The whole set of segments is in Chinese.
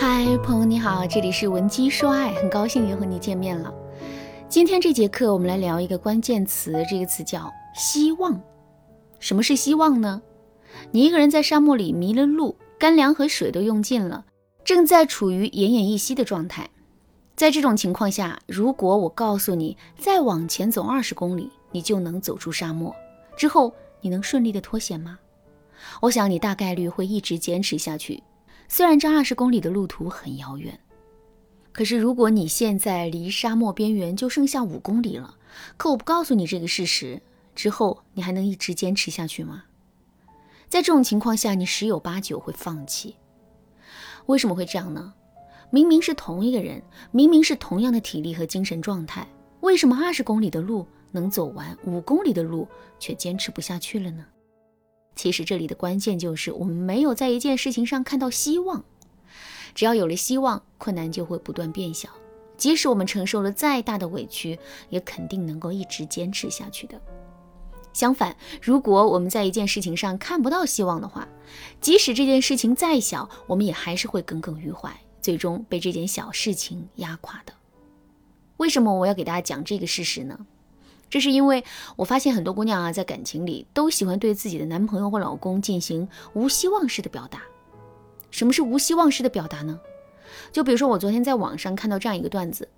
嗨，朋友你好，这里是文姬说爱，很高兴又和你见面了。今天这节课我们来聊一个关键词，这个词叫希望。什么是希望呢？你一个人在沙漠里迷了路，干粮和水都用尽了，正在处于奄奄一息的状态。在这种情况下，如果我告诉你再往前走二十公里，你就能走出沙漠，之后你能顺利的脱险吗？我想你大概率会一直坚持下去。虽然这二十公里的路途很遥远，可是如果你现在离沙漠边缘就剩下五公里了，可我不告诉你这个事实，之后你还能一直坚持下去吗？在这种情况下，你十有八九会放弃。为什么会这样呢？明明是同一个人，明明是同样的体力和精神状态，为什么二十公里的路能走完，五公里的路却坚持不下去了呢？其实这里的关键就是我们没有在一件事情上看到希望。只要有了希望，困难就会不断变小。即使我们承受了再大的委屈，也肯定能够一直坚持下去的。相反，如果我们在一件事情上看不到希望的话，即使这件事情再小，我们也还是会耿耿于怀，最终被这件小事情压垮的。为什么我要给大家讲这个事实呢？这是因为我发现很多姑娘啊，在感情里都喜欢对自己的男朋友或老公进行无希望式的表达。什么是无希望式的表达呢？就比如说我昨天在网上看到这样一个段子：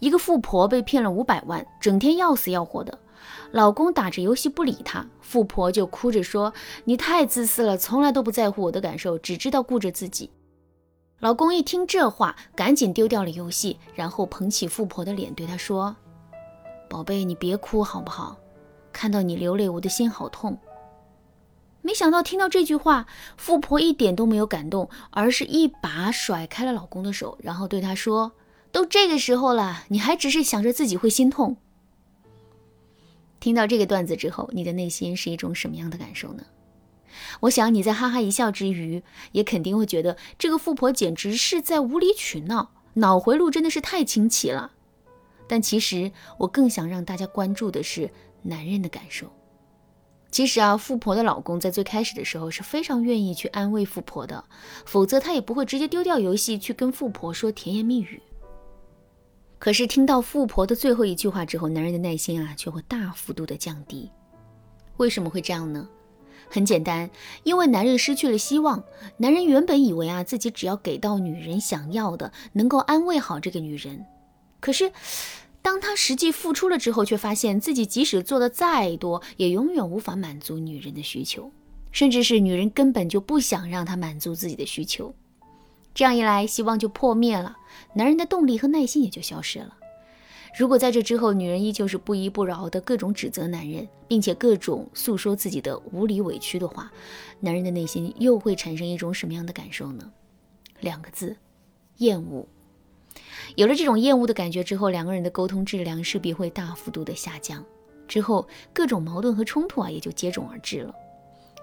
一个富婆被骗了五百万，整天要死要活的，老公打着游戏不理她，富婆就哭着说：“你太自私了，从来都不在乎我的感受，只知道顾着自己。”老公一听这话，赶紧丢掉了游戏，然后捧起富婆的脸对她说。宝贝，你别哭好不好？看到你流泪，我的心好痛。没想到听到这句话，富婆一点都没有感动，而是一把甩开了老公的手，然后对他说：“都这个时候了，你还只是想着自己会心痛。”听到这个段子之后，你的内心是一种什么样的感受呢？我想你在哈哈一笑之余，也肯定会觉得这个富婆简直是在无理取闹，脑回路真的是太清奇了。但其实我更想让大家关注的是男人的感受。其实啊，富婆的老公在最开始的时候是非常愿意去安慰富婆的，否则他也不会直接丢掉游戏去跟富婆说甜言蜜语。可是听到富婆的最后一句话之后，男人的耐心啊却会大幅度的降低。为什么会这样呢？很简单，因为男人失去了希望。男人原本以为啊自己只要给到女人想要的，能够安慰好这个女人。可是，当他实际付出了之后，却发现自己即使做的再多，也永远无法满足女人的需求，甚至是女人根本就不想让他满足自己的需求。这样一来，希望就破灭了，男人的动力和耐心也就消失了。如果在这之后，女人依旧是不依不饶的各种指责男人，并且各种诉说自己的无理委屈的话，男人的内心又会产生一种什么样的感受呢？两个字：厌恶。有了这种厌恶的感觉之后，两个人的沟通质量势必会大幅度的下降，之后各种矛盾和冲突啊也就接踵而至了。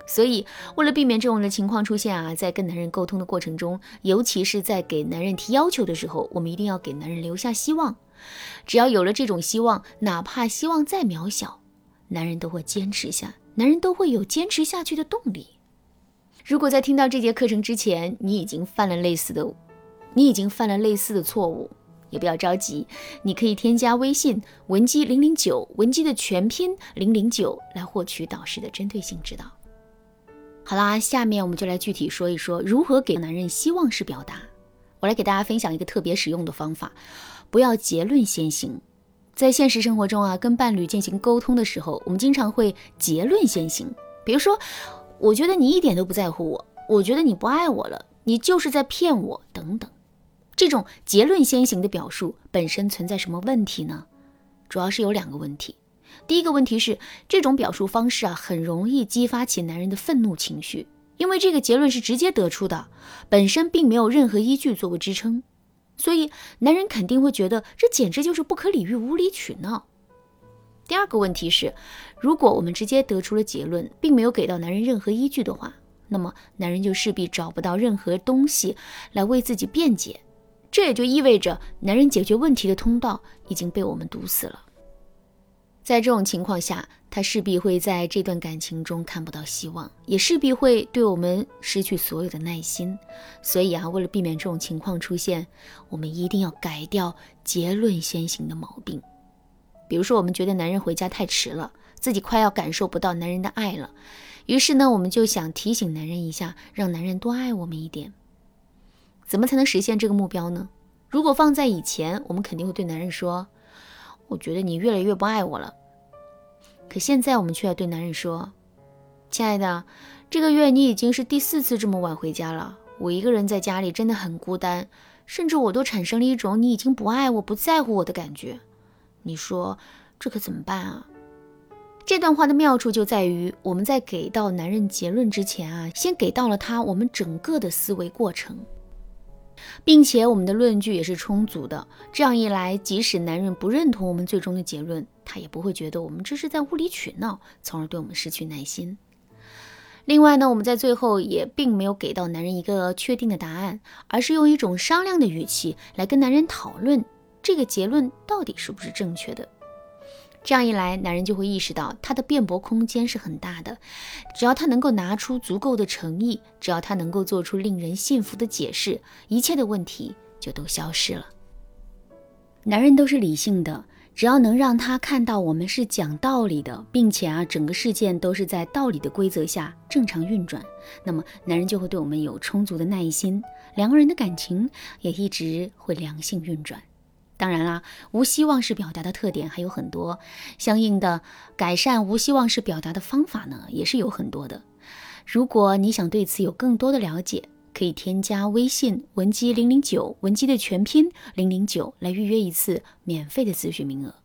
所以，为了避免这种的情况出现啊，在跟男人沟通的过程中，尤其是在给男人提要求的时候，我们一定要给男人留下希望。只要有了这种希望，哪怕希望再渺小，男人都会坚持下，男人都会有坚持下去的动力。如果在听到这节课程之前，你已经犯了类似的，你已经犯了类似的错误，也不要着急，你可以添加微信文姬零零九，文姬的全拼零零九，来获取导师的针对性指导。好啦，下面我们就来具体说一说如何给男人希望式表达。我来给大家分享一个特别实用的方法，不要结论先行。在现实生活中啊，跟伴侣进行沟通的时候，我们经常会结论先行。比如说，我觉得你一点都不在乎我，我觉得你不爱我了。你就是在骗我，等等，这种结论先行的表述本身存在什么问题呢？主要是有两个问题。第一个问题是，这种表述方式啊，很容易激发起男人的愤怒情绪，因为这个结论是直接得出的，本身并没有任何依据作为支撑，所以男人肯定会觉得这简直就是不可理喻、无理取闹。第二个问题是，如果我们直接得出了结论，并没有给到男人任何依据的话。那么，男人就势必找不到任何东西来为自己辩解，这也就意味着男人解决问题的通道已经被我们堵死了。在这种情况下，他势必会在这段感情中看不到希望，也势必会对我们失去所有的耐心。所以啊，为了避免这种情况出现，我们一定要改掉结论先行的毛病。比如说，我们觉得男人回家太迟了，自己快要感受不到男人的爱了，于是呢，我们就想提醒男人一下，让男人多爱我们一点。怎么才能实现这个目标呢？如果放在以前，我们肯定会对男人说：“我觉得你越来越不爱我了。”可现在我们却要对男人说：“亲爱的，这个月你已经是第四次这么晚回家了，我一个人在家里真的很孤单，甚至我都产生了一种你已经不爱我、不在乎我的感觉。你说这可怎么办啊？”这段话的妙处就在于，我们在给到男人结论之前啊，先给到了他我们整个的思维过程。并且我们的论据也是充足的，这样一来，即使男人不认同我们最终的结论，他也不会觉得我们这是在无理取闹，从而对我们失去耐心。另外呢，我们在最后也并没有给到男人一个确定的答案，而是用一种商量的语气来跟男人讨论这个结论到底是不是正确的。这样一来，男人就会意识到他的辩驳空间是很大的，只要他能够拿出足够的诚意，只要他能够做出令人信服的解释，一切的问题就都消失了。男人都是理性的，只要能让他看到我们是讲道理的，并且啊，整个事件都是在道理的规则下正常运转，那么男人就会对我们有充足的耐心，两个人的感情也一直会良性运转。当然啦，无希望式表达的特点还有很多，相应的改善无希望式表达的方法呢，也是有很多的。如果你想对此有更多的了解，可以添加微信文姬零零九，文姬的全拼零零九，来预约一次免费的咨询名额。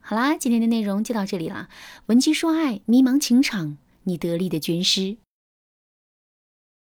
好啦，今天的内容就到这里啦，文姬说爱，迷茫情场，你得力的军师。